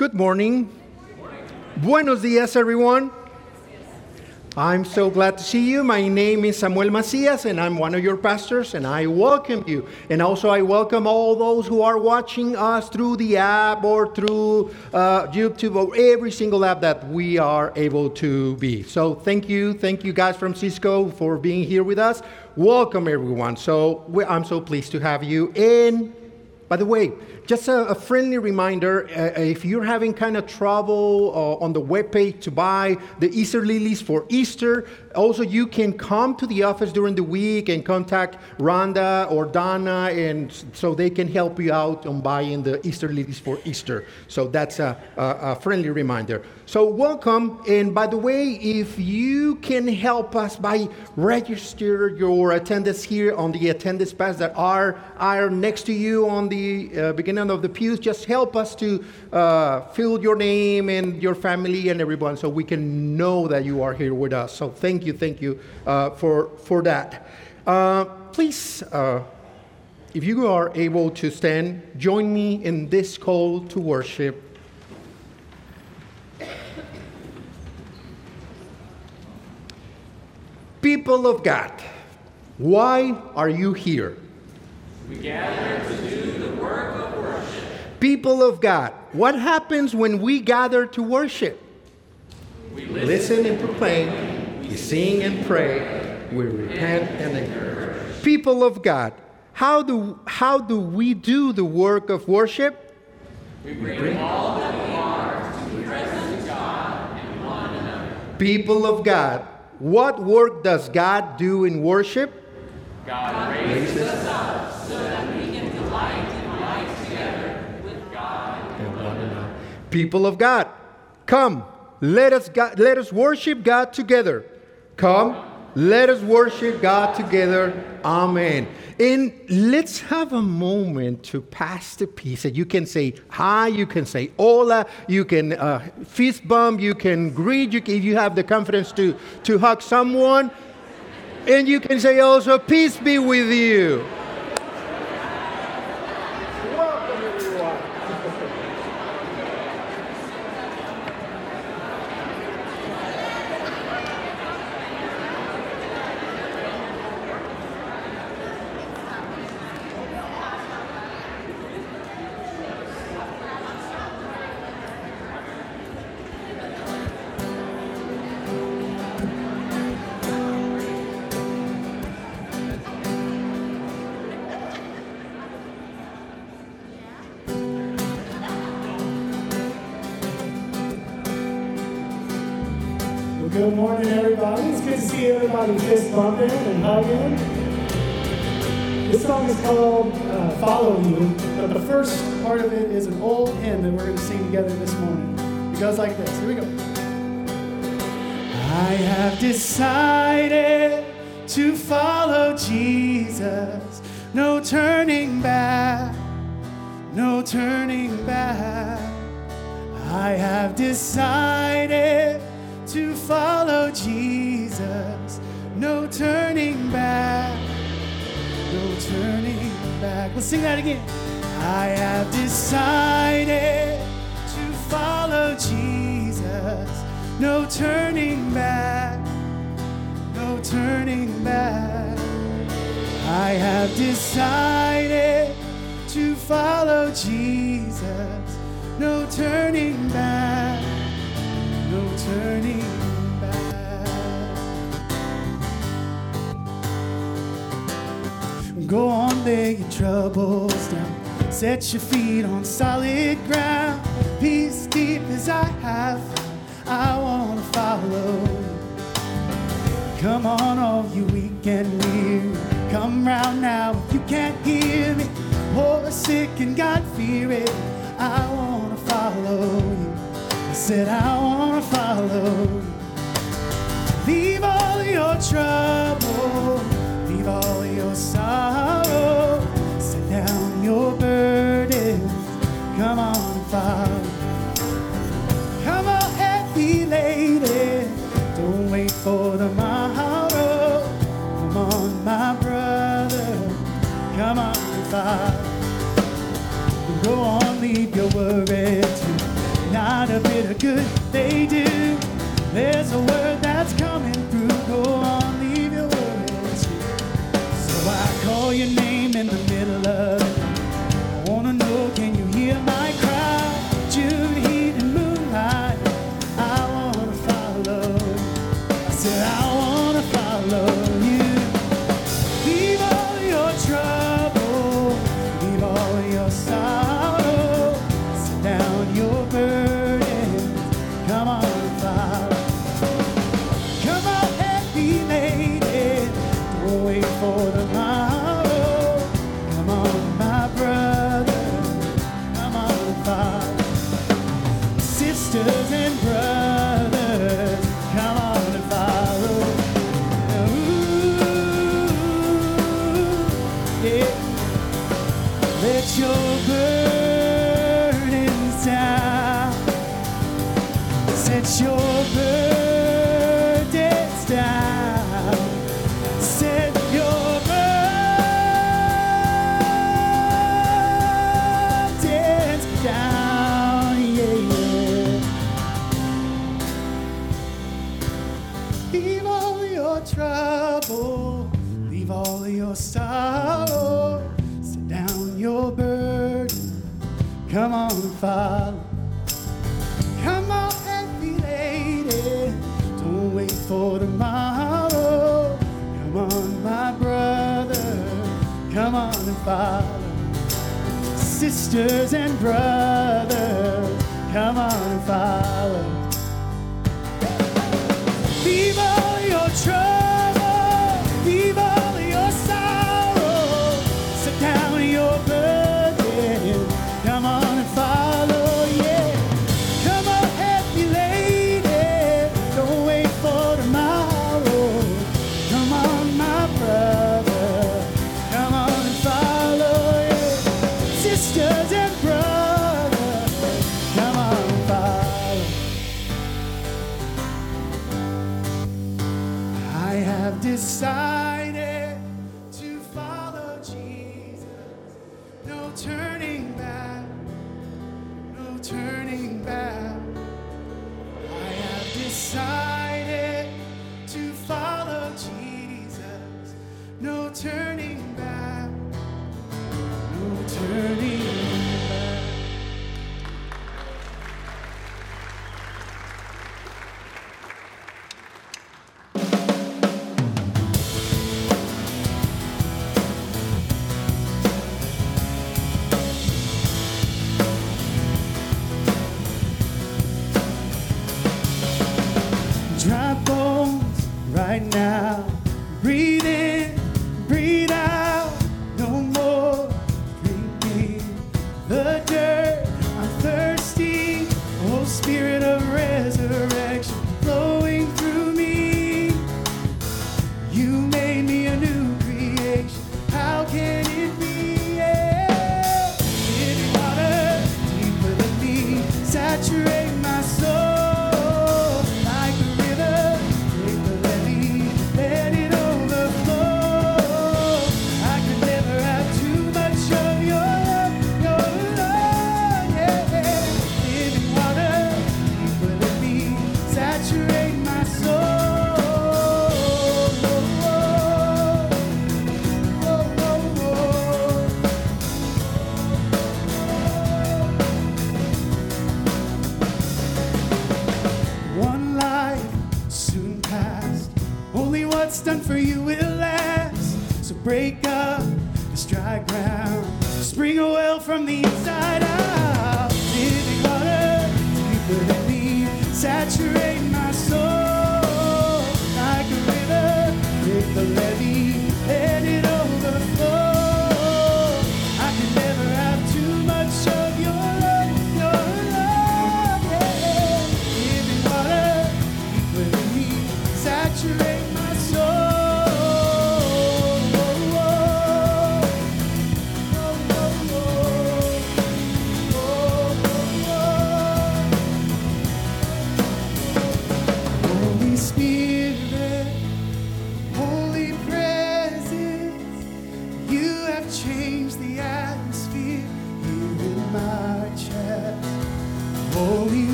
Good morning. Buenos dias, everyone. I'm so glad to see you. My name is Samuel Macias, and I'm one of your pastors, and I welcome you. And also, I welcome all those who are watching us through the app or through uh, YouTube or every single app that we are able to be. So, thank you. Thank you, guys from Cisco, for being here with us. Welcome, everyone. So, I'm so pleased to have you. And by the way, just a, a friendly reminder uh, if you're having kind of trouble uh, on the webpage to buy the Easter lilies for Easter, also you can come to the office during the week and contact Rhonda or Donna, and so they can help you out on buying the Easter lilies for Easter. So that's a, a, a friendly reminder. So, welcome. And by the way, if you can help us by register your attendance here on the attendance pass that are, are next to you on the uh, beginning of the pews, just help us to uh, fill your name and your family and everyone so we can know that you are here with us. So, thank you, thank you uh, for, for that. Uh, please, uh, if you are able to stand, join me in this call to worship. People of God, why are you here? We gather to do the work of worship. People of God, what happens when we gather to worship? We listen, and proclaim, we sing and pray, we repent and encourage. People of God, how do, how do we do the work of worship? We bring all that we are to the presence of God and one another. People of God, what work does God do in worship? God raises us up so that we can delight in life together with God and one another. People of God, come, let us, God, let us worship God together. Come, let us worship God together. Amen. And let's have a moment to pass the peace. And you can say hi, you can say hola, you can uh, fist bump, you can greet, you can, if you have the confidence to, to hug someone. And you can say also, peace be with you. And hugging. This song is called uh, Follow You, but the first part of it is an old hymn that we're going to sing together this morning. It goes like this. Here we go. I have decided to follow Jesus. No turning back, no turning back. I have decided sing that again. I have decided to follow Jesus. No turning back, no turning back. I have decided to follow Jesus. No turning back, no turning back. Go on, lay your troubles down. Set your feet on solid ground. Peace deep as I have, I want to follow. Come on, all you weak and weary. Come round now if you can't hear me. Poor, sick, and God fearing. I want to follow you. I said, I want to follow you. Leave all your trouble, leave all your sorrow. Set down your burdens. Come on, Father. Come on, happy lady. Don't wait for tomorrow. Come on, my brother. Come on, Father. Go on, leave your worries. Not a bit of good they do. There's a word that's coming through. Go on. your name in the middle of it. I wanna know, can you hear my full. Leave all your sorrow, sit down your burden. Come on and follow. Come on and be lady. Don't wait for tomorrow. Come on, my brother. Come on and follow. Sisters and brothers, come on and follow. Leave all your troubles.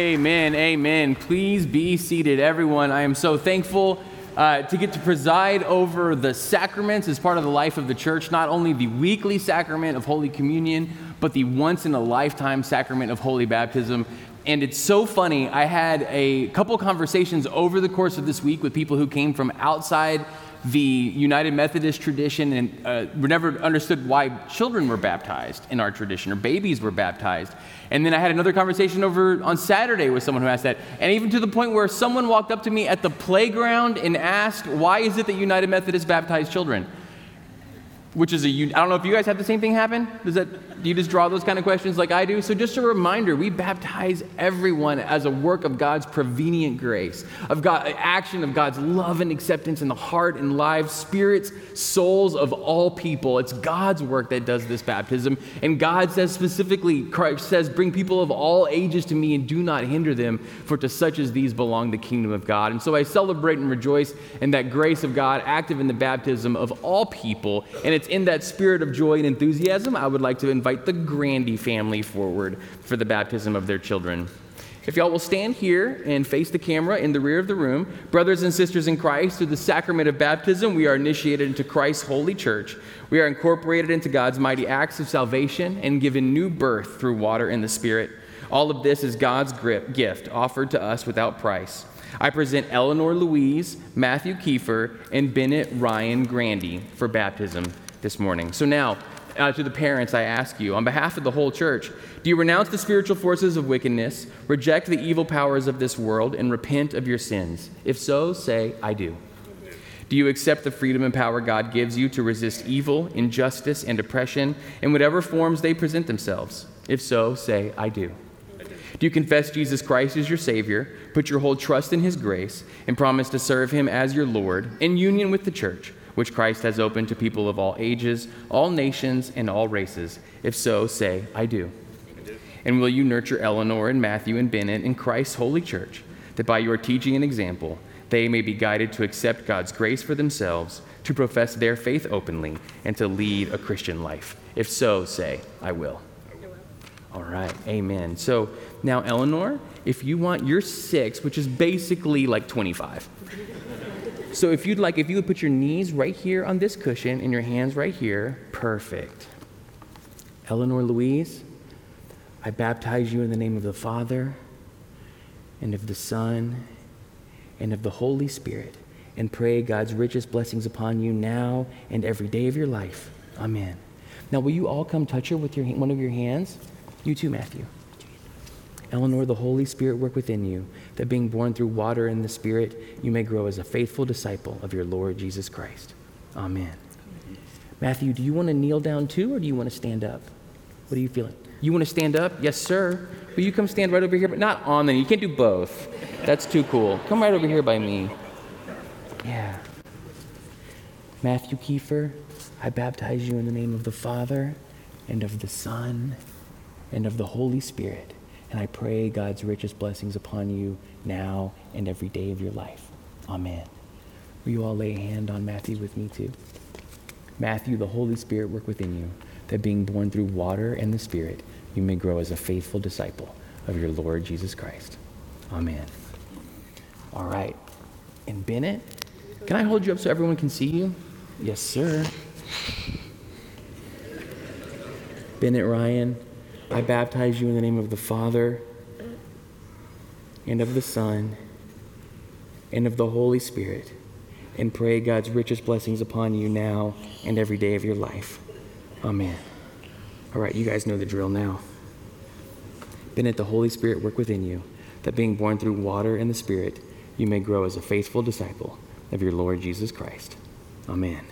Amen. Amen. Please be seated, everyone. I am so thankful uh, to get to preside over the sacraments as part of the life of the church, not only the weekly sacrament of Holy Communion, but the once in a lifetime sacrament of Holy Baptism. And it's so funny. I had a couple conversations over the course of this week with people who came from outside the United Methodist tradition and uh, we never understood why children were baptized in our tradition or babies were baptized. And then I had another conversation over on Saturday with someone who asked that. And even to the point where someone walked up to me at the playground and asked, Why is it that United Methodists baptize children? Which is a I don't know if you guys have the same thing happen. Does that, you just draw those kind of questions like I do? So, just a reminder we baptize everyone as a work of God's prevenient grace, of God, action of God's love and acceptance in the heart and lives, spirits, souls of all people. It's God's work that does this baptism. And God says specifically, Christ says, Bring people of all ages to me and do not hinder them, for to such as these belong the kingdom of God. And so I celebrate and rejoice in that grace of God active in the baptism of all people. And it's in that spirit of joy and enthusiasm I would like to invite the Grandy family forward for the baptism of their children. If y'all will stand here and face the camera in the rear of the room, brothers and sisters in Christ, through the sacrament of baptism, we are initiated into Christ's holy church. We are incorporated into God's mighty acts of salvation and given new birth through water and the Spirit. All of this is God's grip, gift offered to us without price. I present Eleanor Louise, Matthew Kiefer, and Bennett Ryan Grandy for baptism this morning. So now, uh, to the parents, I ask you, on behalf of the whole church, do you renounce the spiritual forces of wickedness, reject the evil powers of this world, and repent of your sins? If so, say, I do. Do you accept the freedom and power God gives you to resist evil, injustice, and oppression in whatever forms they present themselves? If so, say, I do. Do you confess Jesus Christ as your Savior, put your whole trust in His grace, and promise to serve Him as your Lord in union with the church, which Christ has opened to people of all ages, all nations, and all races? If so, say, I do. And will you nurture Eleanor and Matthew and Bennett in Christ's holy church, that by your teaching and example, they may be guided to accept God's grace for themselves, to profess their faith openly, and to lead a Christian life? If so, say, I will. All right, amen. So now, Eleanor, if you want, you're six, which is basically like 25. So if you'd like, if you would put your knees right here on this cushion and your hands right here, perfect. Eleanor Louise, I baptize you in the name of the Father and of the Son and of the Holy Spirit, and pray God's richest blessings upon you now and every day of your life. Amen. Now, will you all come touch her with your, one of your hands? You too, Matthew. Eleanor, the Holy Spirit work within you, that being born through water and the Spirit, you may grow as a faithful disciple of your Lord Jesus Christ. Amen. Matthew, do you want to kneel down too, or do you want to stand up? What are you feeling? You want to stand up? Yes, sir. Will you come stand right over here? But not on the knee. You can't do both. That's too cool. Come right over here by me. Yeah. Matthew Kiefer, I baptize you in the name of the Father and of the Son and of the Holy Spirit. And I pray God's richest blessings upon you now and every day of your life. Amen. Will you all lay a hand on Matthew with me too? Matthew, the Holy Spirit work within you, that being born through water and the Spirit, you may grow as a faithful disciple of your Lord Jesus Christ. Amen. All right. And Bennett, can I hold you up so everyone can see you? Yes, sir. Bennett Ryan, I baptize you in the name of the Father and of the Son and of the Holy Spirit, and pray God's richest blessings upon you now and every day of your life. Amen. All right, you guys know the drill now. Bennett, the Holy Spirit work within you, that being born through water and the Spirit, you may grow as a faithful disciple of your Lord Jesus Christ. Amen.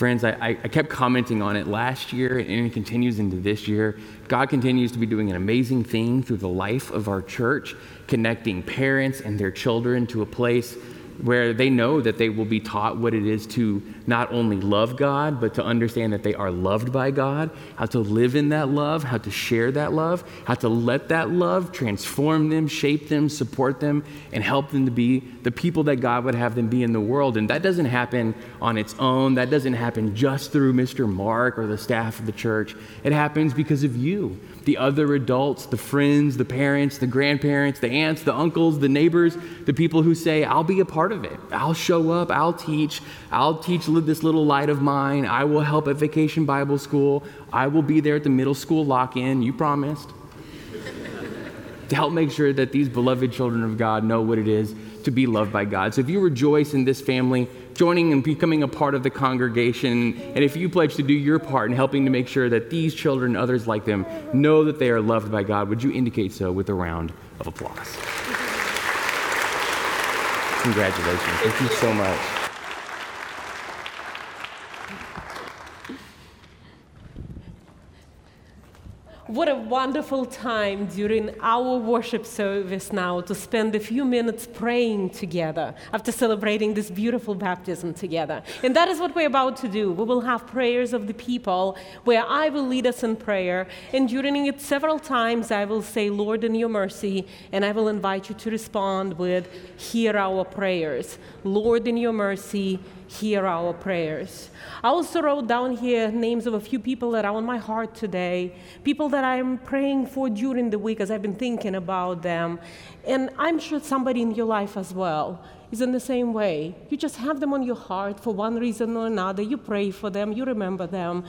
Friends, I, I, kept commenting on it last year and it continues into this year. God continues to be doing an amazing thing through the life of our church, connecting parents and their children to a place where they know that they will be taught what it is to not only love God, but to understand that they are loved by God, how to live in that love, how to share that love, how to let that love transform them, shape them, support them, and help them to be the people that God would have them be in the world. And that doesn't happen on its own. That doesn't happen just through Mr. Mark or the staff of the church. It happens because of you the other adults, the friends, the parents, the grandparents, the aunts, the uncles, the neighbors, the people who say, I'll be a part of it. I'll show up. I'll teach. I'll teach this little light of mine. I will help at Vacation Bible School. I will be there at the middle school lock in. You promised. to help make sure that these beloved children of God know what it is to be loved by God. So if you rejoice in this family, joining and becoming a part of the congregation, and if you pledge to do your part in helping to make sure that these children and others like them know that they are loved by God, would you indicate so with a round of applause? Congratulations. Thank you so much. What a wonderful time during our worship service now to spend a few minutes praying together after celebrating this beautiful baptism together. And that is what we're about to do. We will have prayers of the people where I will lead us in prayer. And during it, several times, I will say, Lord, in your mercy, and I will invite you to respond with, Hear our prayers. Lord, in your mercy, hear our prayers. I also wrote down here names of a few people that are on my heart today, people that I'm praying for during the week as I've been thinking about them. And I'm sure somebody in your life as well is in the same way. You just have them on your heart for one reason or another. You pray for them, you remember them.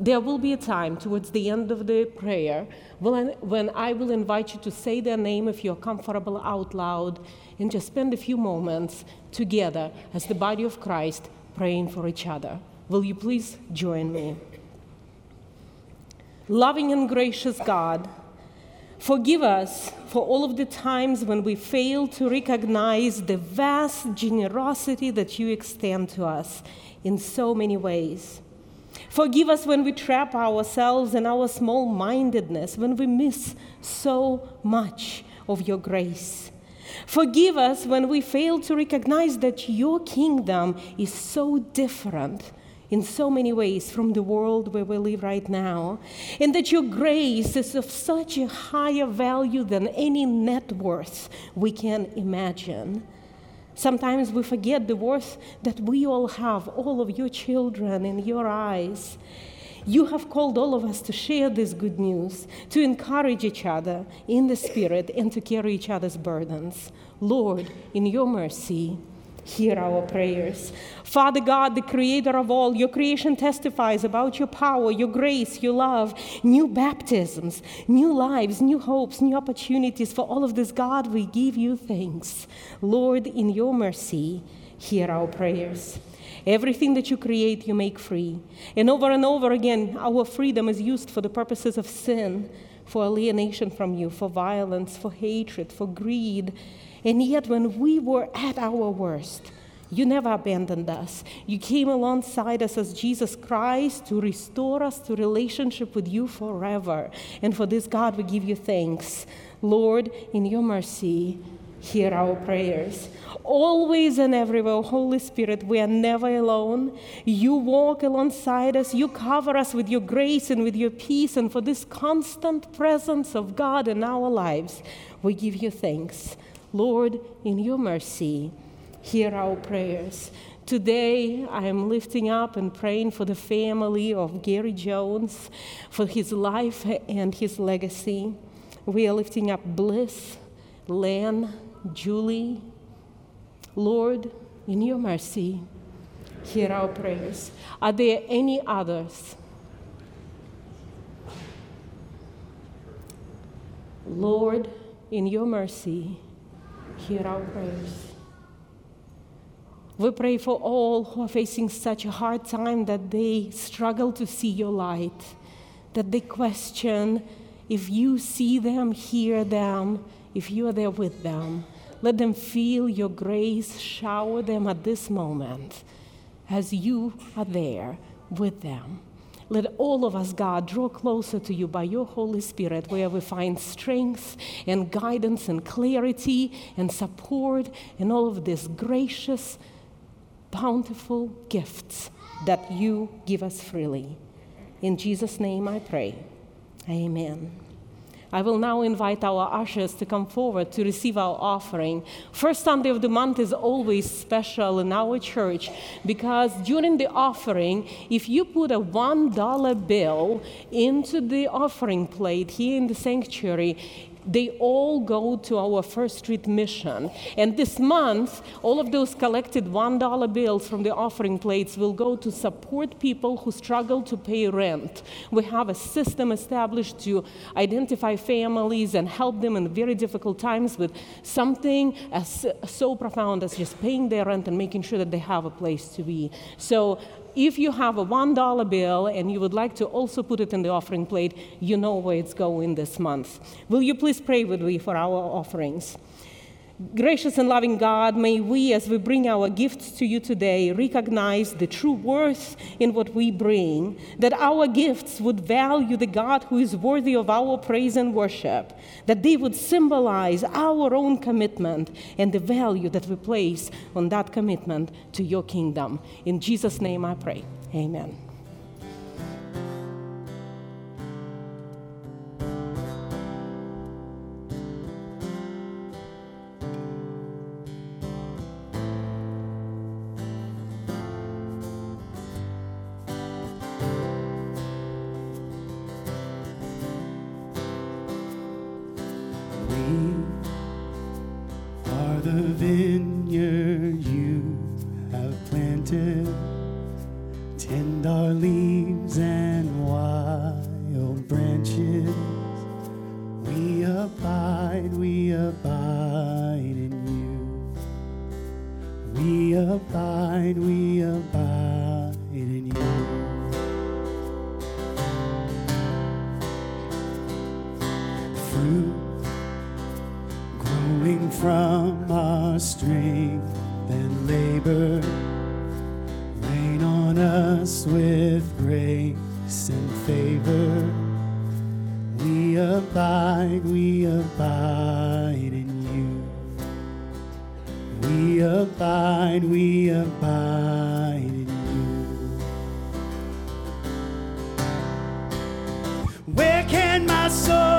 There will be a time towards the end of the prayer when I will invite you to say their name if you're comfortable out loud and just spend a few moments together as the body of Christ praying for each other. Will you please join me? Loving and gracious God, forgive us for all of the times when we fail to recognize the vast generosity that you extend to us in so many ways. Forgive us when we trap ourselves in our small mindedness, when we miss so much of your grace. Forgive us when we fail to recognize that your kingdom is so different in so many ways from the world where we live right now, and that your grace is of such a higher value than any net worth we can imagine. Sometimes we forget the worth that we all have, all of your children in your eyes. You have called all of us to share this good news, to encourage each other in the Spirit, and to carry each other's burdens. Lord, in your mercy, hear our prayers. Father God, the creator of all, your creation testifies about your power, your grace, your love, new baptisms, new lives, new hopes, new opportunities. For all of this, God, we give you thanks. Lord, in your mercy, hear our prayers. Everything that you create, you make free. And over and over again, our freedom is used for the purposes of sin, for alienation from you, for violence, for hatred, for greed. And yet, when we were at our worst, you never abandoned us. You came alongside us as Jesus Christ to restore us to relationship with you forever. And for this, God, we give you thanks. Lord, in your mercy, hear our prayers. Always and everywhere, Holy Spirit, we are never alone. You walk alongside us, you cover us with your grace and with your peace, and for this constant presence of God in our lives, we give you thanks. Lord, in your mercy, hear our prayers. Today, I am lifting up and praying for the family of Gary Jones, for his life and his legacy. We are lifting up Bliss, Len, Julie. Lord, in your mercy, hear our prayers. Are there any others? Lord, in your mercy, hear our prayers. We pray for all who are facing such a hard time that they struggle to see your light, that they question if you see them, hear them, if you are there with them. Let them feel your grace shower them at this moment as you are there with them. Let all of us, God, draw closer to you by your Holy Spirit, where we find strength and guidance and clarity and support and all of these gracious, bountiful gifts that you give us freely. In Jesus' name I pray. Amen. I will now invite our ushers to come forward to receive our offering. First Sunday of the month is always special in our church because during the offering, if you put a $1 bill into the offering plate here in the sanctuary, they all go to our First Street mission. And this month, all of those collected $1 bills from the offering plates will go to support people who struggle to pay rent. We have a system established to identify families and help them in very difficult times with something as so profound as just paying their rent and making sure that they have a place to be. So if you have a $1 bill and you would like to also put it in the offering plate, you know where it's going this month. Will you please pray with me for our offerings? Gracious and loving God, may we, as we bring our gifts to you today, recognize the true worth in what we bring, that our gifts would value the God who is worthy of our praise and worship, that they would symbolize our own commitment and the value that we place on that commitment to your kingdom. In Jesus' name I pray. Amen. us with grace and favor. We abide, we abide in you. We abide, we abide in you. Where can my soul?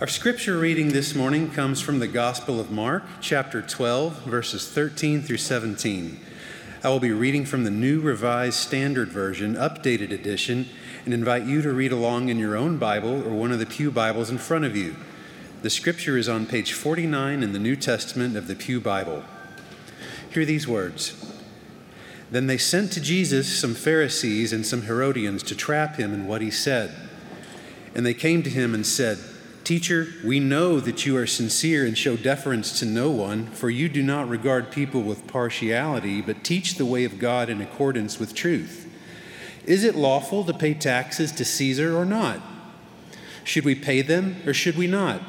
Our scripture reading this morning comes from the Gospel of Mark, chapter 12, verses 13 through 17. I will be reading from the New Revised Standard Version, updated edition, and invite you to read along in your own Bible or one of the Pew Bibles in front of you. The scripture is on page 49 in the New Testament of the Pew Bible. Hear these words. Then they sent to Jesus some Pharisees and some Herodians to trap him in what he said. And they came to him and said, Teacher, we know that you are sincere and show deference to no one, for you do not regard people with partiality, but teach the way of God in accordance with truth. Is it lawful to pay taxes to Caesar or not? Should we pay them or should we not?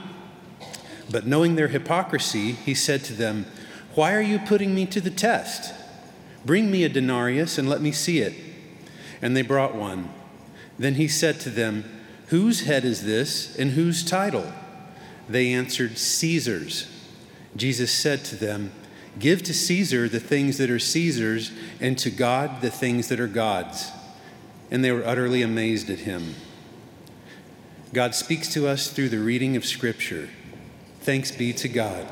But knowing their hypocrisy, he said to them, Why are you putting me to the test? Bring me a denarius and let me see it. And they brought one. Then he said to them, Whose head is this, and whose title? They answered, Caesar's. Jesus said to them, Give to Caesar the things that are Caesar's, and to God the things that are God's. And they were utterly amazed at him. God speaks to us through the reading of Scripture. Thanks be to God.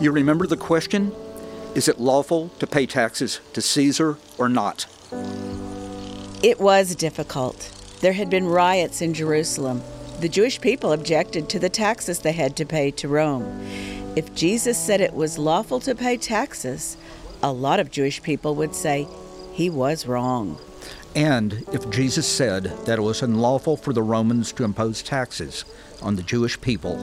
You remember the question? Is it lawful to pay taxes to Caesar or not? It was difficult. There had been riots in Jerusalem. The Jewish people objected to the taxes they had to pay to Rome. If Jesus said it was lawful to pay taxes, a lot of Jewish people would say he was wrong. And if Jesus said that it was unlawful for the Romans to impose taxes on the Jewish people,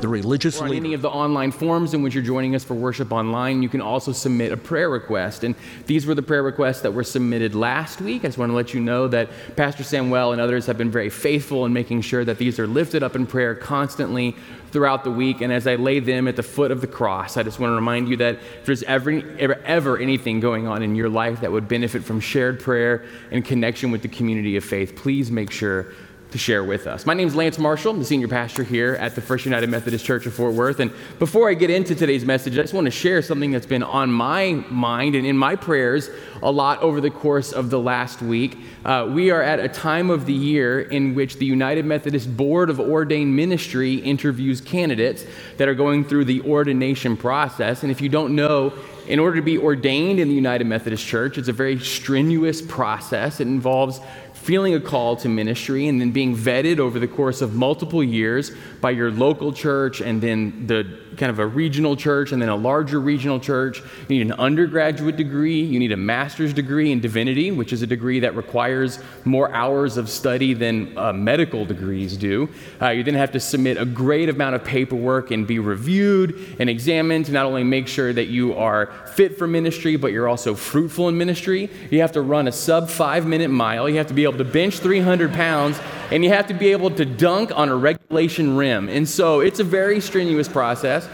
the religious or on leader- any of the online forums in which you're joining us for worship online, you can also submit a prayer request. And these were the prayer requests that were submitted last week. I just want to let you know that Pastor Samuel and others have been very faithful in making sure that these are lifted up in prayer constantly throughout the week. And as I lay them at the foot of the cross, I just want to remind you that if there's ever, ever, ever anything going on in your life that would benefit from shared prayer and connection with the community of faith, please make sure to share with us. My name is Lance Marshall. I'm the senior pastor here at the First United Methodist Church of Fort Worth. And before I get into today's message, I just want to share something that's been on my mind and in my prayers a lot over the course of the last week. Uh, we are at a time of the year in which the United Methodist Board of Ordained Ministry interviews candidates that are going through the ordination process. And if you don't know, in order to be ordained in the United Methodist Church, it's a very strenuous process. It involves feeling a call to ministry and then being vetted over the course of multiple years by your local church and then the kind of a regional church and then a larger regional church. You need an undergraduate degree, you need a master's degree in divinity, which is a degree that requires more hours of study than uh, medical degrees do. Uh, you then have to submit a great amount of paperwork and be reviewed and examined to not only make sure that you are fit for ministry, but you're also fruitful in ministry. You have to run a sub five minute mile, you have to be able to bench 300 pounds, and you have to be able to dunk on a regulation rim. And so it's a very strenuous process.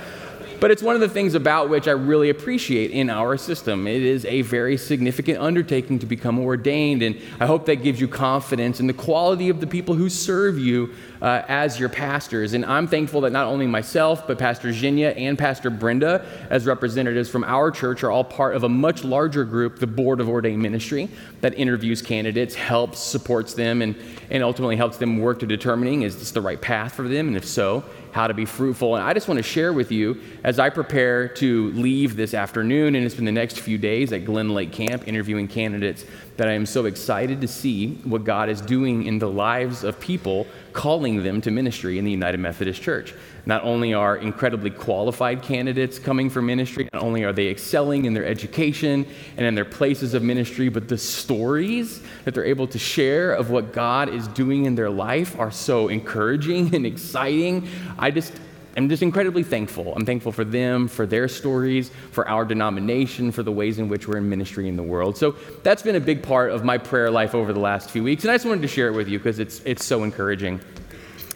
But it's one of the things about which I really appreciate in our system. It is a very significant undertaking to become ordained, and I hope that gives you confidence in the quality of the people who serve you uh, as your pastors. And I'm thankful that not only myself, but Pastor Jinya and Pastor Brenda, as representatives from our church, are all part of a much larger group, the Board of Ordained Ministry, that interviews candidates, helps, supports them, and, and ultimately helps them work to determining is this the right path for them, and if so, how to be fruitful. And I just want to share with you as I prepare to leave this afternoon and it's been the next few days at Glen Lake Camp interviewing candidates that I am so excited to see what God is doing in the lives of people calling them to ministry in the United Methodist Church. Not only are incredibly qualified candidates coming for ministry, not only are they excelling in their education and in their places of ministry, but the stories that they're able to share of what God is doing in their life are so encouraging and exciting. I just I'm just incredibly thankful. I'm thankful for them, for their stories, for our denomination, for the ways in which we're in ministry in the world. So that's been a big part of my prayer life over the last few weeks, and I just wanted to share it with you because it's, it's so encouraging.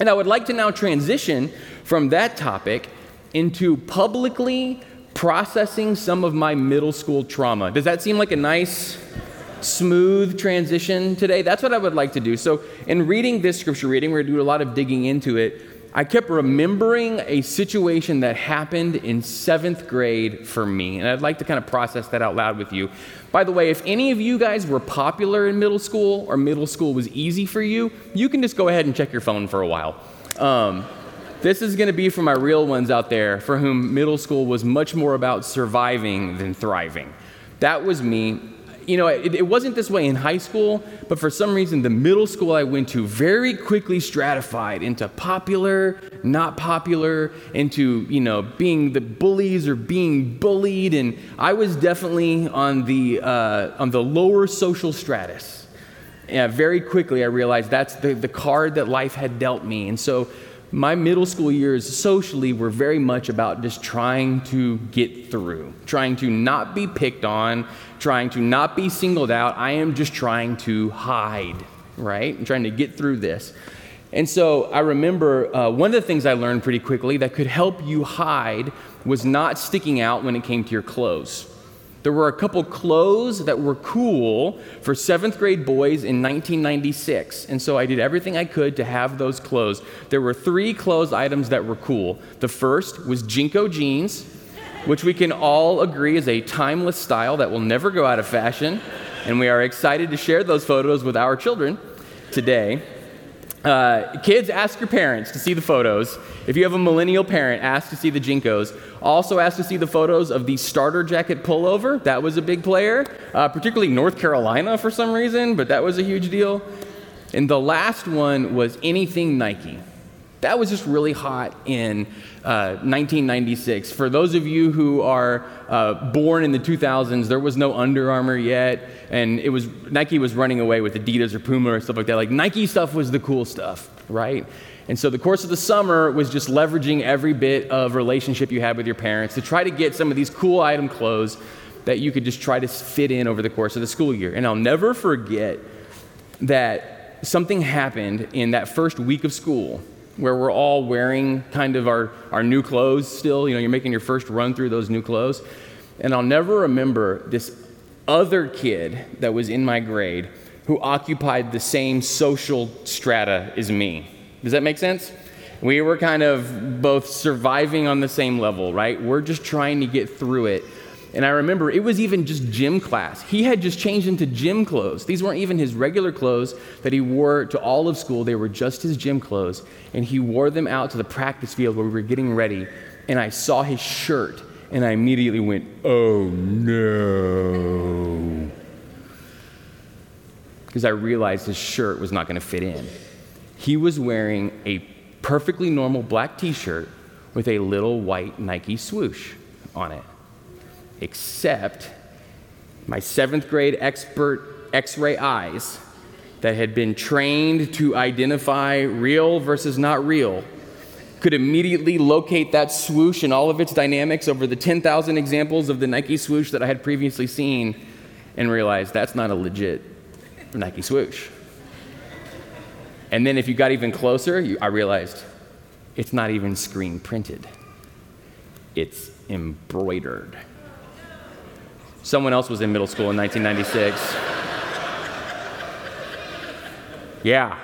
And I would like to now transition from that topic into publicly processing some of my middle school trauma. Does that seem like a nice, smooth transition today? That's what I would like to do. So, in reading this scripture reading, we're going to do a lot of digging into it. I kept remembering a situation that happened in seventh grade for me, and I'd like to kind of process that out loud with you. By the way, if any of you guys were popular in middle school or middle school was easy for you, you can just go ahead and check your phone for a while. Um, this is going to be for my real ones out there for whom middle school was much more about surviving than thriving. That was me you know, it, it, wasn't this way in high school, but for some reason, the middle school I went to very quickly stratified into popular, not popular, into, you know, being the bullies or being bullied. And I was definitely on the, uh, on the lower social stratus. Yeah, very quickly, I realized that's the, the card that life had dealt me. And so my middle school years socially were very much about just trying to get through, trying to not be picked on, trying to not be singled out. I am just trying to hide, right? I'm trying to get through this. And so I remember uh, one of the things I learned pretty quickly that could help you hide was not sticking out when it came to your clothes. There were a couple clothes that were cool for seventh grade boys in 1996. And so I did everything I could to have those clothes. There were three clothes items that were cool. The first was JNCO jeans, which we can all agree is a timeless style that will never go out of fashion. And we are excited to share those photos with our children today. Uh, kids, ask your parents to see the photos. If you have a millennial parent, ask to see the JNCOs. Also, ask to see the photos of the starter jacket pullover. That was a big player, uh, particularly North Carolina for some reason, but that was a huge deal. And the last one was anything Nike. That was just really hot in uh, 1996. For those of you who are uh, born in the 2000s, there was no Under Armour yet, and it was Nike was running away with Adidas or Puma or stuff like that. Like Nike stuff was the cool stuff, right? And so the course of the summer was just leveraging every bit of relationship you had with your parents to try to get some of these cool item clothes that you could just try to fit in over the course of the school year. And I'll never forget that something happened in that first week of school where we're all wearing kind of our, our new clothes still. You know, you're making your first run through those new clothes. And I'll never remember this other kid that was in my grade who occupied the same social strata as me. Does that make sense? We were kind of both surviving on the same level, right? We're just trying to get through it. And I remember it was even just gym class. He had just changed into gym clothes. These weren't even his regular clothes that he wore to all of school, they were just his gym clothes. And he wore them out to the practice field where we were getting ready. And I saw his shirt, and I immediately went, oh no. Because I realized his shirt was not going to fit in. He was wearing a perfectly normal black t shirt with a little white Nike swoosh on it except my seventh grade expert x ray eyes that had been trained to identify real versus not real could immediately locate that swoosh and all of its dynamics over the 10,000 examples of the Nike swoosh that I had previously seen and realize that's not a legit Nike swoosh. And then if you got even closer, you, I realized it's not even screen printed, it's embroidered. Someone else was in middle school in 1996. Yeah.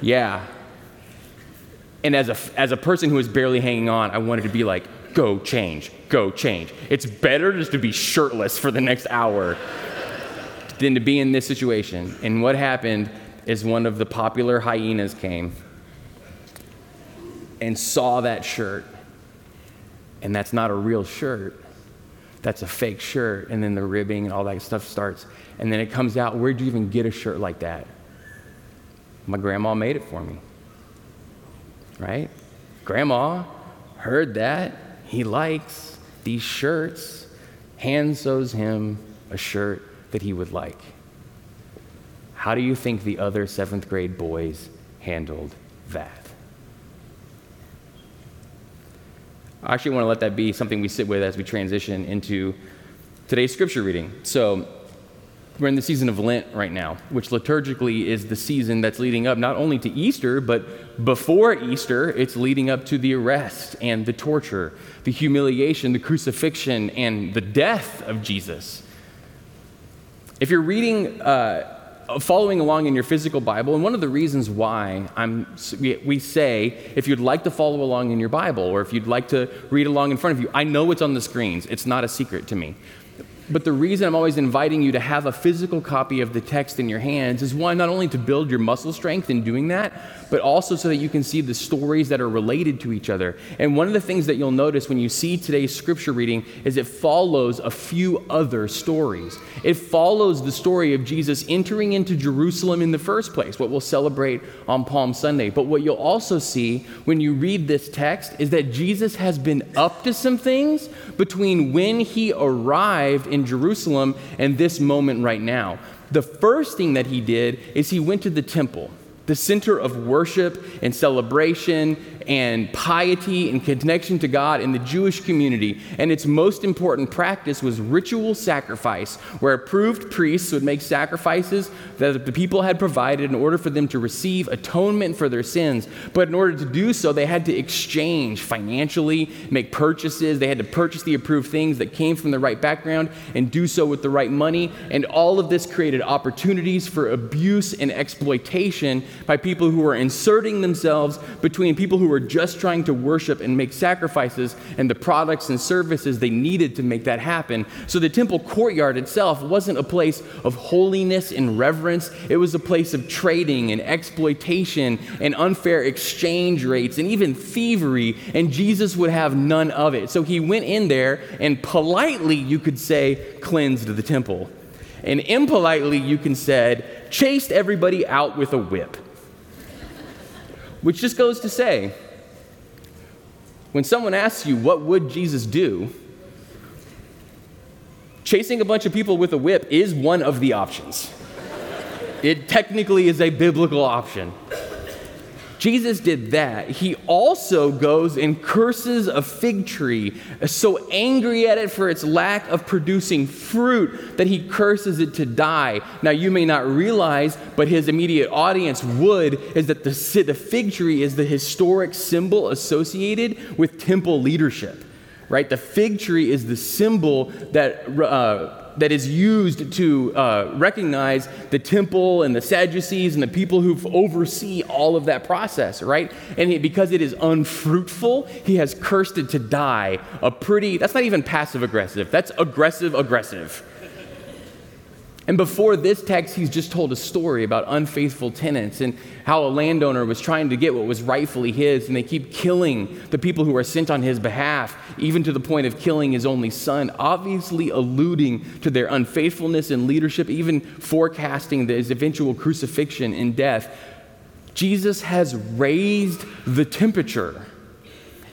Yeah. And as a, as a person who was barely hanging on, I wanted to be like, go change, go change. It's better just to be shirtless for the next hour than to be in this situation. And what happened is one of the popular hyenas came and saw that shirt. And that's not a real shirt that's a fake shirt, and then the ribbing and all that stuff starts. And then it comes out, where'd you even get a shirt like that? My grandma made it for me. Right? Grandma heard that. He likes these shirts. Hand sews him a shirt that he would like. How do you think the other seventh grade boys handled that? I actually want to let that be something we sit with as we transition into today's scripture reading. So, we're in the season of Lent right now, which liturgically is the season that's leading up not only to Easter, but before Easter, it's leading up to the arrest and the torture, the humiliation, the crucifixion, and the death of Jesus. If you're reading uh, Uh, following along in your physical Bible. And one of the reasons why I'm, we say if you'd like to follow along in your Bible or if you'd like to read along in front of you, I know it's on the screens. It's not a secret to me. But the reason I'm always inviting you to have a physical copy of the text in your hands is one, not only to build your muscle strength in doing that, but also so that you can see the stories that are related to each other. And one of the things that you'll notice when you see today's scripture reading is it follows a few other stories. It follows the story of Jesus entering into Jerusalem in the first place, what we'll celebrate on Palm Sunday. But what you'll also see when you read this text is that Jesus has been up to some things between when he arrived in Jerusalem and this moment right now. The first thing that he did is he went to the temple the center of worship and celebration and piety and connection to God in the Jewish community. And its most important practice was ritual sacrifice, where approved priests would make sacrifices that the people had provided in order for them to receive atonement for their sins. But in order to do so, they had to exchange financially, make purchases. They had to purchase the approved things that came from the right background and do so with the right money. And all of this created opportunities for abuse and exploitation by people who were inserting themselves between people who were just trying to worship and make sacrifices and the products and services they needed to make that happen. So the temple courtyard itself wasn't a place of holiness and reverence, it was a place of trading and exploitation and unfair exchange rates and even thievery, and Jesus would have none of it. So he went in there and politely, you could say, cleansed the temple. And impolitely, you can say, chased everybody out with a whip. Which just goes to say, when someone asks you, what would Jesus do? Chasing a bunch of people with a whip is one of the options. it technically is a biblical option. Jesus did that. He also goes and curses a fig tree, so angry at it for its lack of producing fruit that he curses it to die. Now, you may not realize, but his immediate audience would, is that the, the fig tree is the historic symbol associated with temple leadership, right? The fig tree is the symbol that. Uh, that is used to uh, recognize the temple and the Sadducees and the people who oversee all of that process, right? And he, because it is unfruitful, he has cursed it to die. A pretty, that's not even passive aggressive, that's aggressive aggressive. And before this text, he's just told a story about unfaithful tenants and how a landowner was trying to get what was rightfully his, and they keep killing the people who are sent on his behalf, even to the point of killing his only son, obviously alluding to their unfaithfulness in leadership, even forecasting his eventual crucifixion and death. Jesus has raised the temperature.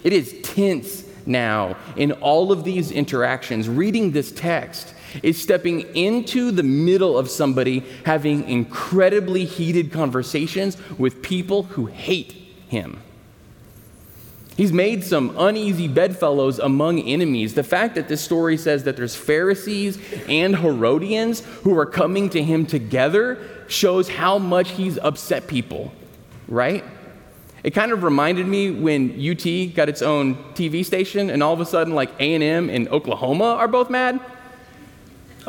It is tense now in all of these interactions. Reading this text, is stepping into the middle of somebody having incredibly heated conversations with people who hate him. He's made some uneasy bedfellows among enemies. The fact that this story says that there's Pharisees and Herodians who are coming to him together shows how much he's upset people, right? It kind of reminded me when UT got its own TV station and all of a sudden like A&M and Oklahoma are both mad.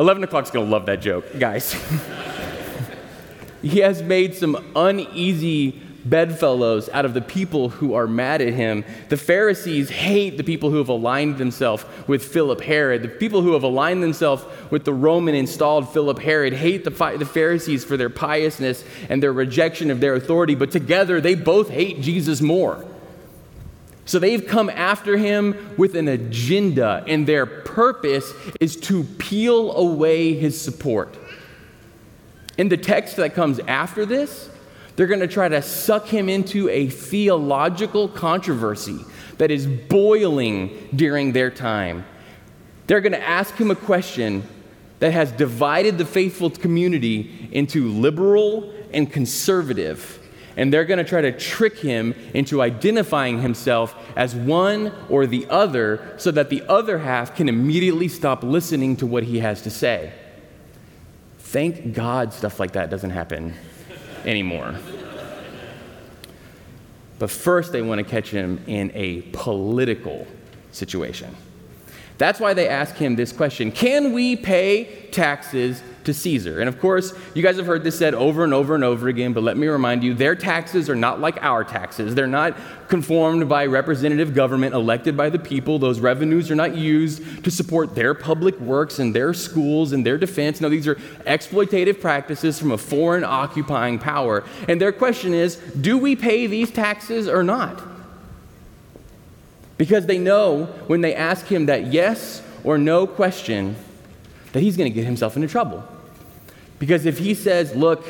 11 o'clock's going to love that joke, guys. he has made some uneasy bedfellows out of the people who are mad at him. The Pharisees hate the people who have aligned themselves with Philip Herod. The people who have aligned themselves with the Roman installed Philip Herod hate the, the Pharisees for their piousness and their rejection of their authority, but together they both hate Jesus more. So they've come after him with an agenda, and their purpose is to peel away his support. In the text that comes after this, they're going to try to suck him into a theological controversy that is boiling during their time. They're going to ask him a question that has divided the faithful community into liberal and conservative and they're going to try to trick him into identifying himself as one or the other so that the other half can immediately stop listening to what he has to say. Thank God stuff like that doesn't happen anymore. But first, they want to catch him in a political situation. That's why they ask him this question Can we pay taxes to Caesar? And of course, you guys have heard this said over and over and over again, but let me remind you their taxes are not like our taxes. They're not conformed by representative government elected by the people. Those revenues are not used to support their public works and their schools and their defense. No, these are exploitative practices from a foreign occupying power. And their question is do we pay these taxes or not? Because they know when they ask him that yes or no question, that he's going to get himself into trouble. Because if he says, look,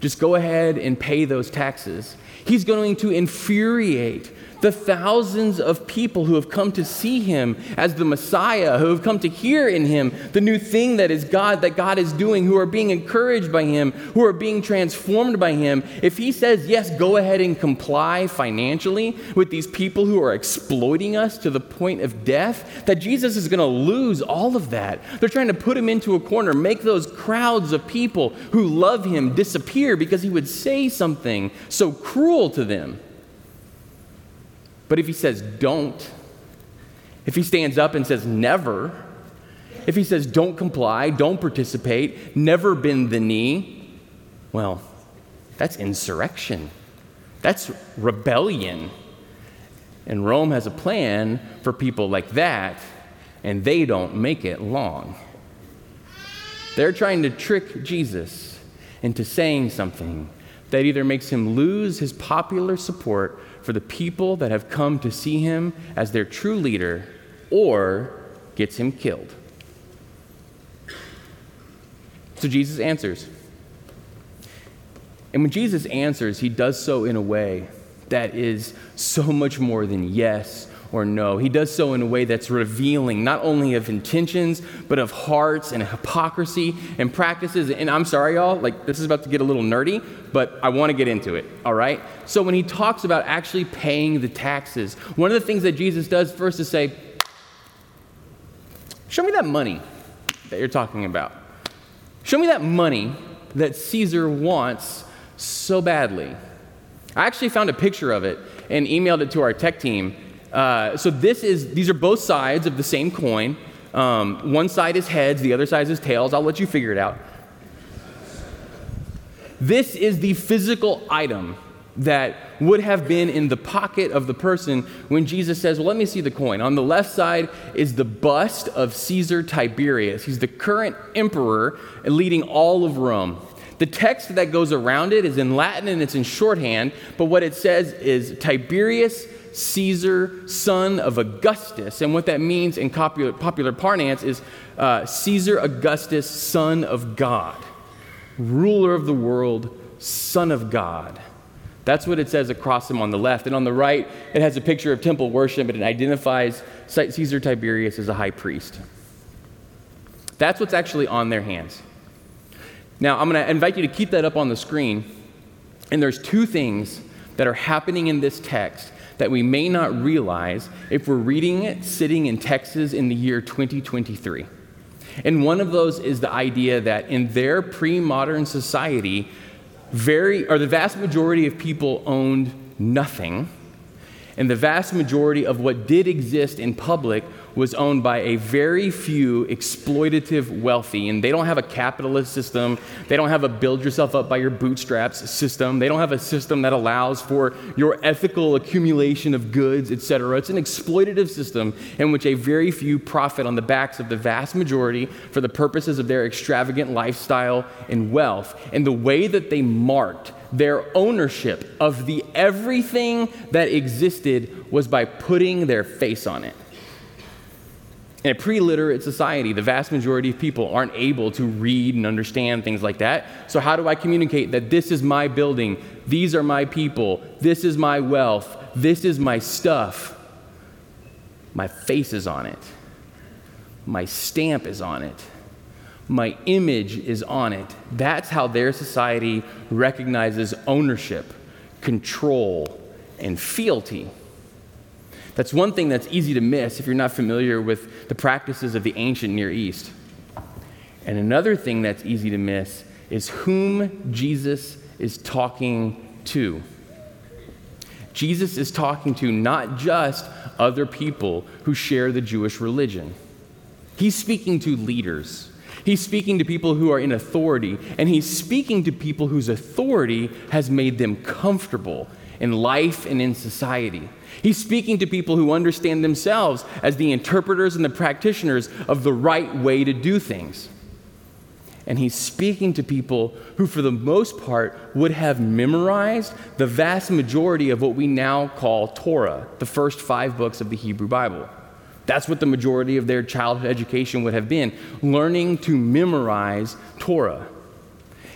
just go ahead and pay those taxes, he's going to infuriate the thousands of people who have come to see him as the Messiah, who have come to hear in him the new thing that is God, that God is doing, who are being encouraged by him, who are being transformed by him, if he says, yes, go ahead and comply financially with these people who are exploiting us to the point of death, that Jesus is going to lose all of that. They're trying to put him into a corner, make those crowds of people who love him disappear because he would say something so cruel to them. But if he says don't, if he stands up and says never, if he says don't comply, don't participate, never bend the knee, well, that's insurrection. That's rebellion. And Rome has a plan for people like that, and they don't make it long. They're trying to trick Jesus into saying something that either makes him lose his popular support for the people that have come to see him as their true leader or gets him killed. So Jesus answers. And when Jesus answers, he does so in a way that is so much more than yes or no. He does so in a way that's revealing not only of intentions, but of hearts and hypocrisy and practices. And I'm sorry, y'all, like this is about to get a little nerdy, but I want to get into it, all right? So when he talks about actually paying the taxes, one of the things that Jesus does first is say, Show me that money that you're talking about. Show me that money that Caesar wants so badly. I actually found a picture of it and emailed it to our tech team. Uh, so this is these are both sides of the same coin. Um, one side is heads, the other side is tails. I'll let you figure it out. This is the physical item that would have been in the pocket of the person when Jesus says, Well, let me see the coin. On the left side is the bust of Caesar Tiberius. He's the current emperor leading all of Rome. The text that goes around it is in Latin and it's in shorthand, but what it says is Tiberius Caesar, son of Augustus. And what that means in popular, popular parlance is uh, Caesar Augustus, son of God, ruler of the world, son of God. That's what it says across him on the left. And on the right, it has a picture of temple worship and it identifies Caesar Tiberius as a high priest. That's what's actually on their hands. Now, I'm going to invite you to keep that up on the screen. And there's two things that are happening in this text that we may not realize if we're reading it sitting in Texas in the year 2023. And one of those is the idea that in their pre modern society, very, or the vast majority of people owned nothing, and the vast majority of what did exist in public was owned by a very few exploitative wealthy. And they don't have a capitalist system. They don't have a build yourself up by your bootstraps system. They don't have a system that allows for your ethical accumulation of goods, etc. It's an exploitative system in which a very few profit on the backs of the vast majority for the purposes of their extravagant lifestyle and wealth. And the way that they marked their ownership of the everything that existed was by putting their face on it. In a pre literate society, the vast majority of people aren't able to read and understand things like that. So, how do I communicate that this is my building, these are my people, this is my wealth, this is my stuff? My face is on it, my stamp is on it, my image is on it. That's how their society recognizes ownership, control, and fealty. That's one thing that's easy to miss if you're not familiar with the practices of the ancient Near East. And another thing that's easy to miss is whom Jesus is talking to. Jesus is talking to not just other people who share the Jewish religion. He's speaking to leaders. He's speaking to people who are in authority, and he's speaking to people whose authority has made them comfortable in life and in society. He's speaking to people who understand themselves as the interpreters and the practitioners of the right way to do things. And he's speaking to people who, for the most part, would have memorized the vast majority of what we now call Torah, the first five books of the Hebrew Bible. That's what the majority of their childhood education would have been learning to memorize Torah.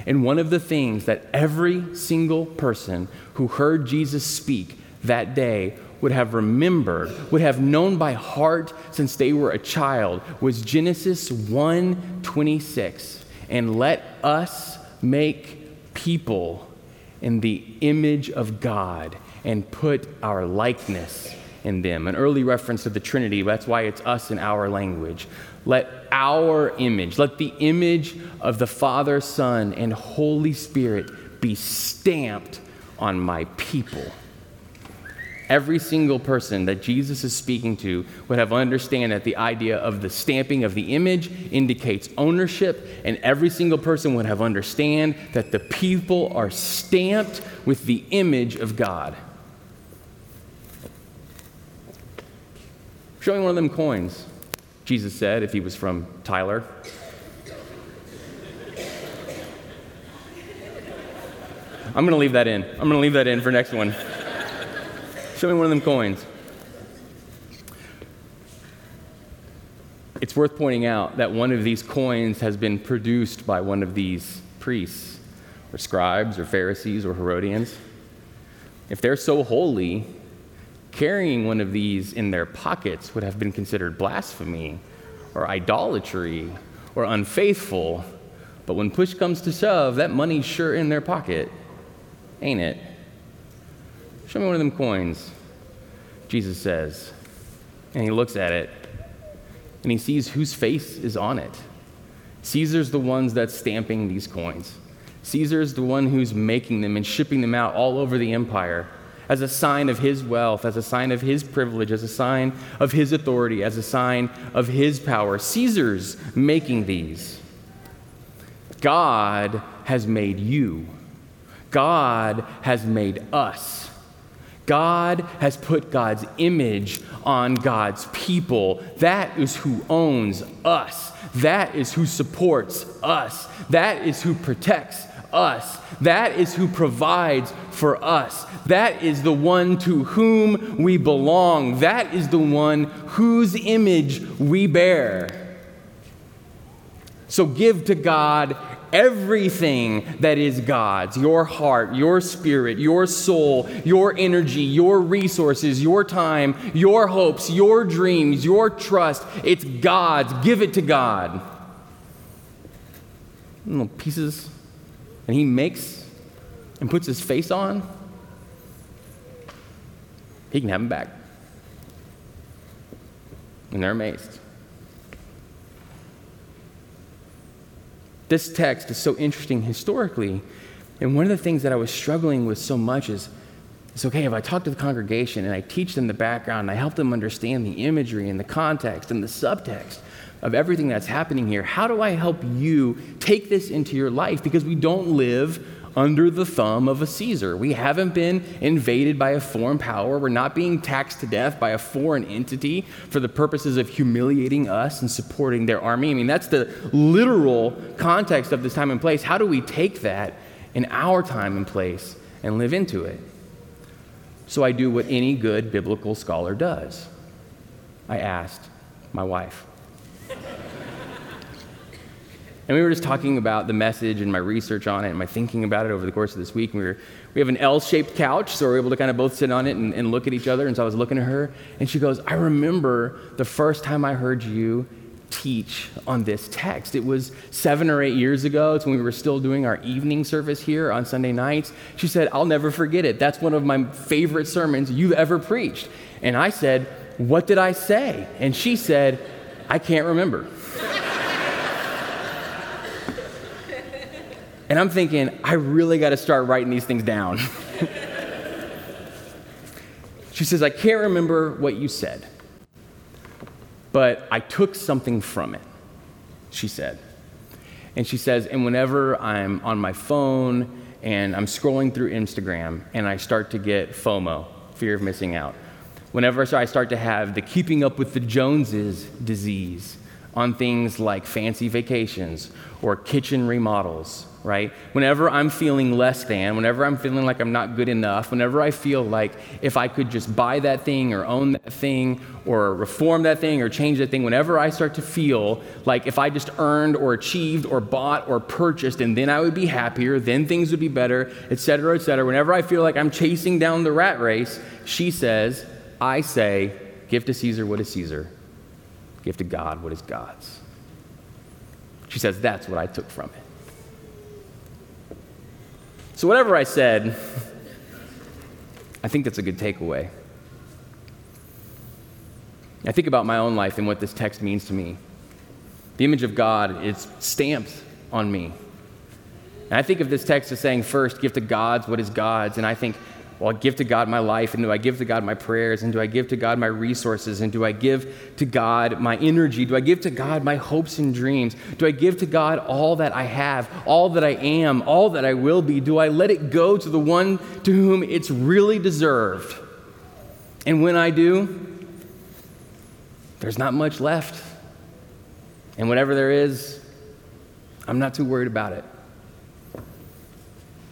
And one of the things that every single person who heard Jesus speak that day would have remembered, would have known by heart since they were a child was Genesis 1:26. And let us make people in the image of God and put our likeness in them. An early reference to the Trinity, that's why it's us in our language. Let our image, let the image of the Father, Son, and Holy Spirit be stamped on my people. Every single person that Jesus is speaking to would have understand that the idea of the stamping of the image indicates ownership, and every single person would have understand that the people are stamped with the image of God. Show me one of them coins, Jesus said, if he was from Tyler. I'm going to leave that in. I'm going to leave that in for next one. Show me one of them coins. It's worth pointing out that one of these coins has been produced by one of these priests, or scribes, or Pharisees, or Herodians. If they're so holy, carrying one of these in their pockets would have been considered blasphemy, or idolatry, or unfaithful. But when push comes to shove, that money's sure in their pocket, ain't it? Show me one of them coins, Jesus says. And he looks at it and he sees whose face is on it. Caesar's the ones that's stamping these coins. Caesar's the one who's making them and shipping them out all over the empire as a sign of his wealth, as a sign of his privilege, as a sign of his authority, as a sign of his power. Caesar's making these. God has made you. God has made us. God has put God's image on God's people. That is who owns us. That is who supports us. That is who protects us. That is who provides for us. That is the one to whom we belong. That is the one whose image we bear. So give to God everything that is God's your heart, your spirit, your soul, your energy, your resources, your time, your hopes, your dreams, your trust. It's God's. Give it to God. Little pieces, and He makes and puts His face on. He can have them back. And they're amazed. This text is so interesting historically. And one of the things that I was struggling with so much is it's okay if I talk to the congregation and I teach them the background and I help them understand the imagery and the context and the subtext of everything that's happening here. How do I help you take this into your life? Because we don't live under the thumb of a Caesar. We haven't been invaded by a foreign power. We're not being taxed to death by a foreign entity for the purposes of humiliating us and supporting their army. I mean, that's the literal context of this time and place. How do we take that in our time and place and live into it? So I do what any good biblical scholar does. I asked my wife. And we were just talking about the message and my research on it and my thinking about it over the course of this week. And we, were, we have an L shaped couch, so we're able to kind of both sit on it and, and look at each other. And so I was looking at her, and she goes, I remember the first time I heard you teach on this text. It was seven or eight years ago. It's when we were still doing our evening service here on Sunday nights. She said, I'll never forget it. That's one of my favorite sermons you've ever preached. And I said, What did I say? And she said, I can't remember. And I'm thinking, I really got to start writing these things down. she says, I can't remember what you said. but I took something from it, she said. And she says, and whenever I'm on my phone and I'm scrolling through Instagram and I start to get FOMO, fear of missing out, whenever I start to have the keeping up with the Joneses disease on things like fancy vacations or kitchen remodels, right? Whenever I'm feeling less than, whenever I'm feeling like I'm not good enough, whenever I feel like if I could just buy that thing or own that thing or reform that thing or change that thing, whenever I start to feel like if I just earned or achieved or bought or purchased and then I would be happier, then things would be better, et cetera, et cetera, whenever I feel like I'm chasing down the rat race, she says, I say, give to Caesar what is Caesar, give to God what is God's. She says, that's what I took from it. So, whatever I said, I think that's a good takeaway. I think about my own life and what this text means to me. The image of God is stamped on me. And I think of this text as saying, first, give to God's what is God's. And I think, well, I give to God my life, and do I give to God my prayers, and do I give to God my resources, and do I give to God my energy? Do I give to God my hopes and dreams? Do I give to God all that I have, all that I am, all that I will be? Do I let it go to the one to whom it's really deserved? And when I do, there's not much left. And whatever there is, I'm not too worried about it.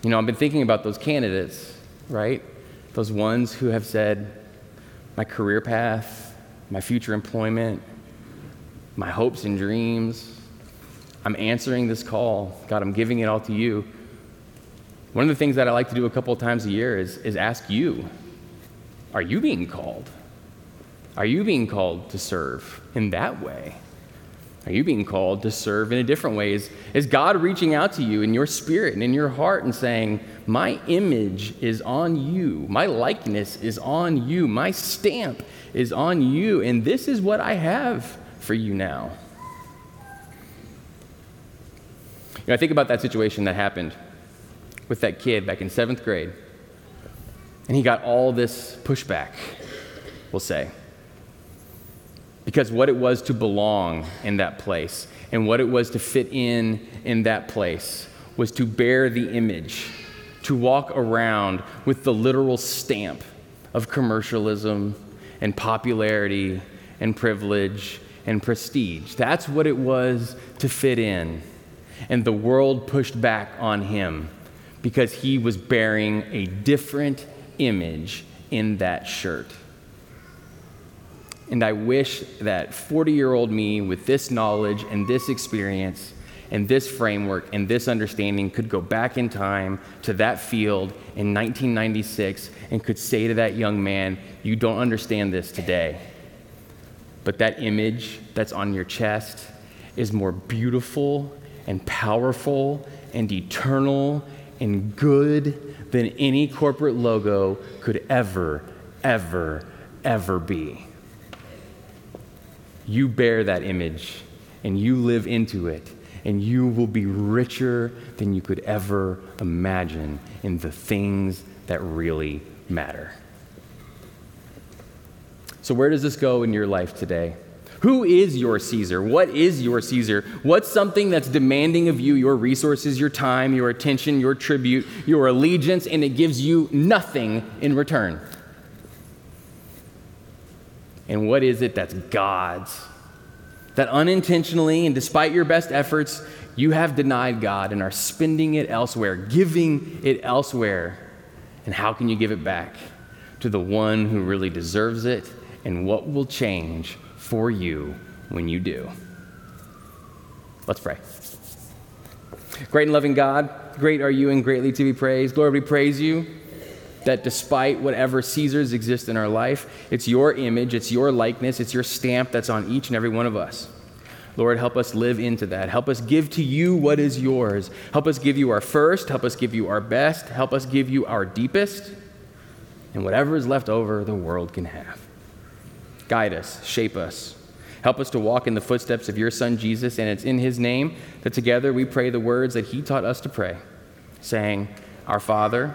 You know, I've been thinking about those candidates right? Those ones who have said, my career path, my future employment, my hopes and dreams, I'm answering this call. God, I'm giving it all to you. One of the things that I like to do a couple of times a year is, is ask you Are you being called? Are you being called to serve in that way? Are you being called to serve in a different way? Is, is God reaching out to you in your spirit and in your heart and saying, My image is on you, my likeness is on you, my stamp is on you, and this is what I have for you now? You know, I think about that situation that happened with that kid back in seventh grade, and he got all this pushback, we'll say because what it was to belong in that place and what it was to fit in in that place was to bear the image, to walk around with the literal stamp of commercialism and popularity and privilege and prestige. That's what it was to fit in. And the world pushed back on him because he was bearing a different image in that shirt. And I wish that 40 year old me with this knowledge and this experience and this framework and this understanding could go back in time to that field in 1996 and could say to that young man, You don't understand this today. But that image that's on your chest is more beautiful and powerful and eternal and good than any corporate logo could ever, ever, ever be you bear that image and you live into it, and you will be richer than you could ever imagine in the things that really matter. So, where does this go in your life today? Who is your Caesar? What is your Caesar? What's something that's demanding of you your resources, your time, your attention, your tribute, your allegiance, and it gives you nothing in return? And what is it that's God's? That unintentionally and despite your best efforts, you have denied God and are spending it elsewhere, giving it elsewhere. And how can you give it back? To the one who really deserves it, and what will change for you when you do? Let's pray. Great and loving God, great are you and greatly to be praised. Lord, we praise you that despite whatever Caesars exist in our life, it's your image, it's your likeness, it's your stamp that's on each and every one of us. Lord, help us live into that. Help us give to you what is yours. Help us give you our first. Help us give you our best. Help us give you our deepest. And whatever is left over, the world can have. Guide us, shape us. Help us to walk in the footsteps of your Son, Jesus, and it's in his name that together we pray the words that he taught us to pray, saying, Our Father,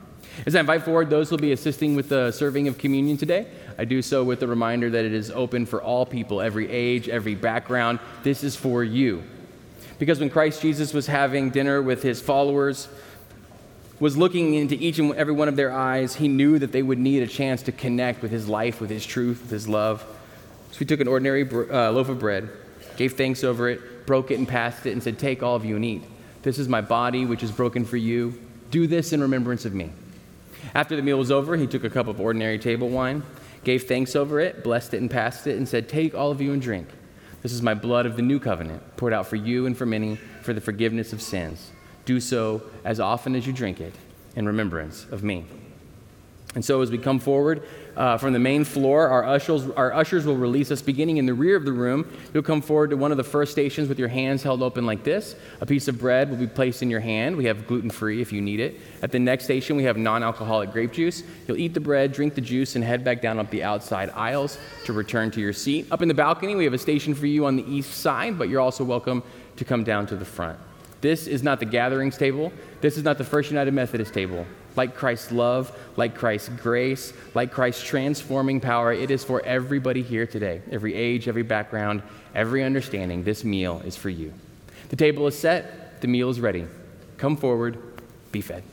As I invite forward those who will be assisting with the serving of communion today, I do so with the reminder that it is open for all people, every age, every background. This is for you. Because when Christ Jesus was having dinner with his followers, was looking into each and every one of their eyes, he knew that they would need a chance to connect with his life, with his truth, with his love. So he took an ordinary uh, loaf of bread, gave thanks over it, broke it and passed it, and said, Take all of you and eat. This is my body, which is broken for you. Do this in remembrance of me. After the meal was over, he took a cup of ordinary table wine, gave thanks over it, blessed it, and passed it, and said, Take all of you and drink. This is my blood of the new covenant, poured out for you and for many for the forgiveness of sins. Do so as often as you drink it in remembrance of me. And so, as we come forward uh, from the main floor, our ushers, our ushers will release us beginning in the rear of the room. You'll come forward to one of the first stations with your hands held open like this. A piece of bread will be placed in your hand. We have gluten free if you need it. At the next station, we have non alcoholic grape juice. You'll eat the bread, drink the juice, and head back down up the outside aisles to return to your seat. Up in the balcony, we have a station for you on the east side, but you're also welcome to come down to the front. This is not the gatherings table. This is not the First United Methodist table like Christ's love, like Christ's grace, like Christ's transforming power. It is for everybody here today, every age, every background, every understanding. This meal is for you. The table is set, the meal is ready. Come forward, be fed.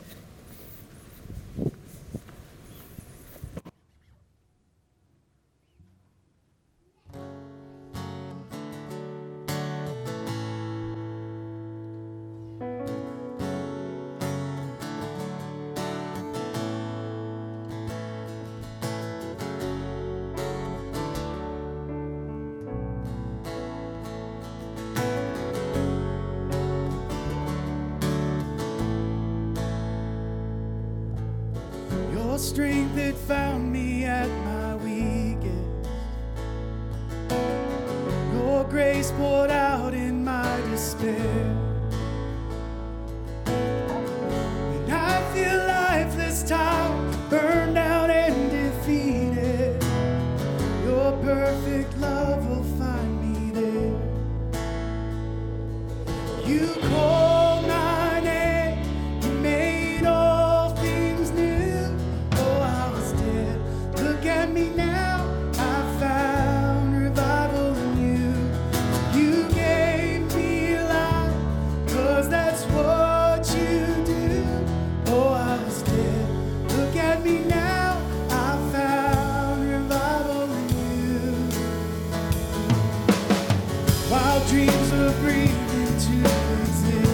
At me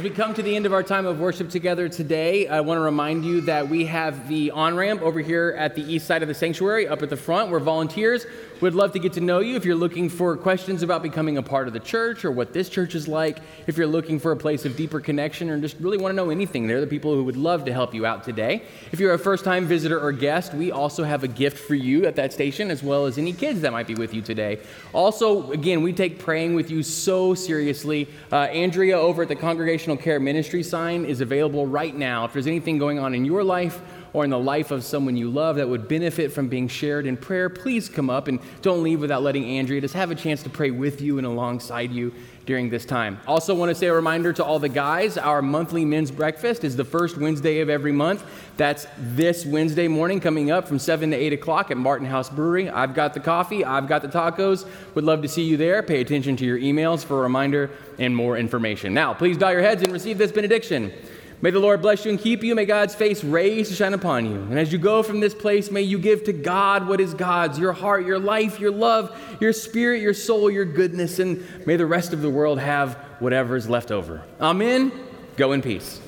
as we come to the end of our time of worship together today, I want to remind you that we have the on ramp over here at the east side of the sanctuary, up at the front, where volunteers would love to get to know you. If you're looking for questions about becoming a part of the church or what this church is like, if you're looking for a place of deeper connection or just really want to know anything, they're the people who would love to help you out today. If you're a first time visitor or guest, we also have a gift for you at that station, as well as any kids that might be with you today. Also, again, we take praying with you so seriously. Uh, Andrea over at the Congregational Care Ministry sign is available right now. If there's anything going on in your life, or in the life of someone you love that would benefit from being shared in prayer, please come up and don't leave without letting Andrea just have a chance to pray with you and alongside you during this time. Also, want to say a reminder to all the guys our monthly men's breakfast is the first Wednesday of every month. That's this Wednesday morning coming up from 7 to 8 o'clock at Martin House Brewery. I've got the coffee, I've got the tacos. Would love to see you there. Pay attention to your emails for a reminder and more information. Now, please bow your heads and receive this benediction. May the Lord bless you and keep you. May God's face raise to shine upon you. And as you go from this place, may you give to God what is God's your heart, your life, your love, your spirit, your soul, your goodness. And may the rest of the world have whatever is left over. Amen. Go in peace.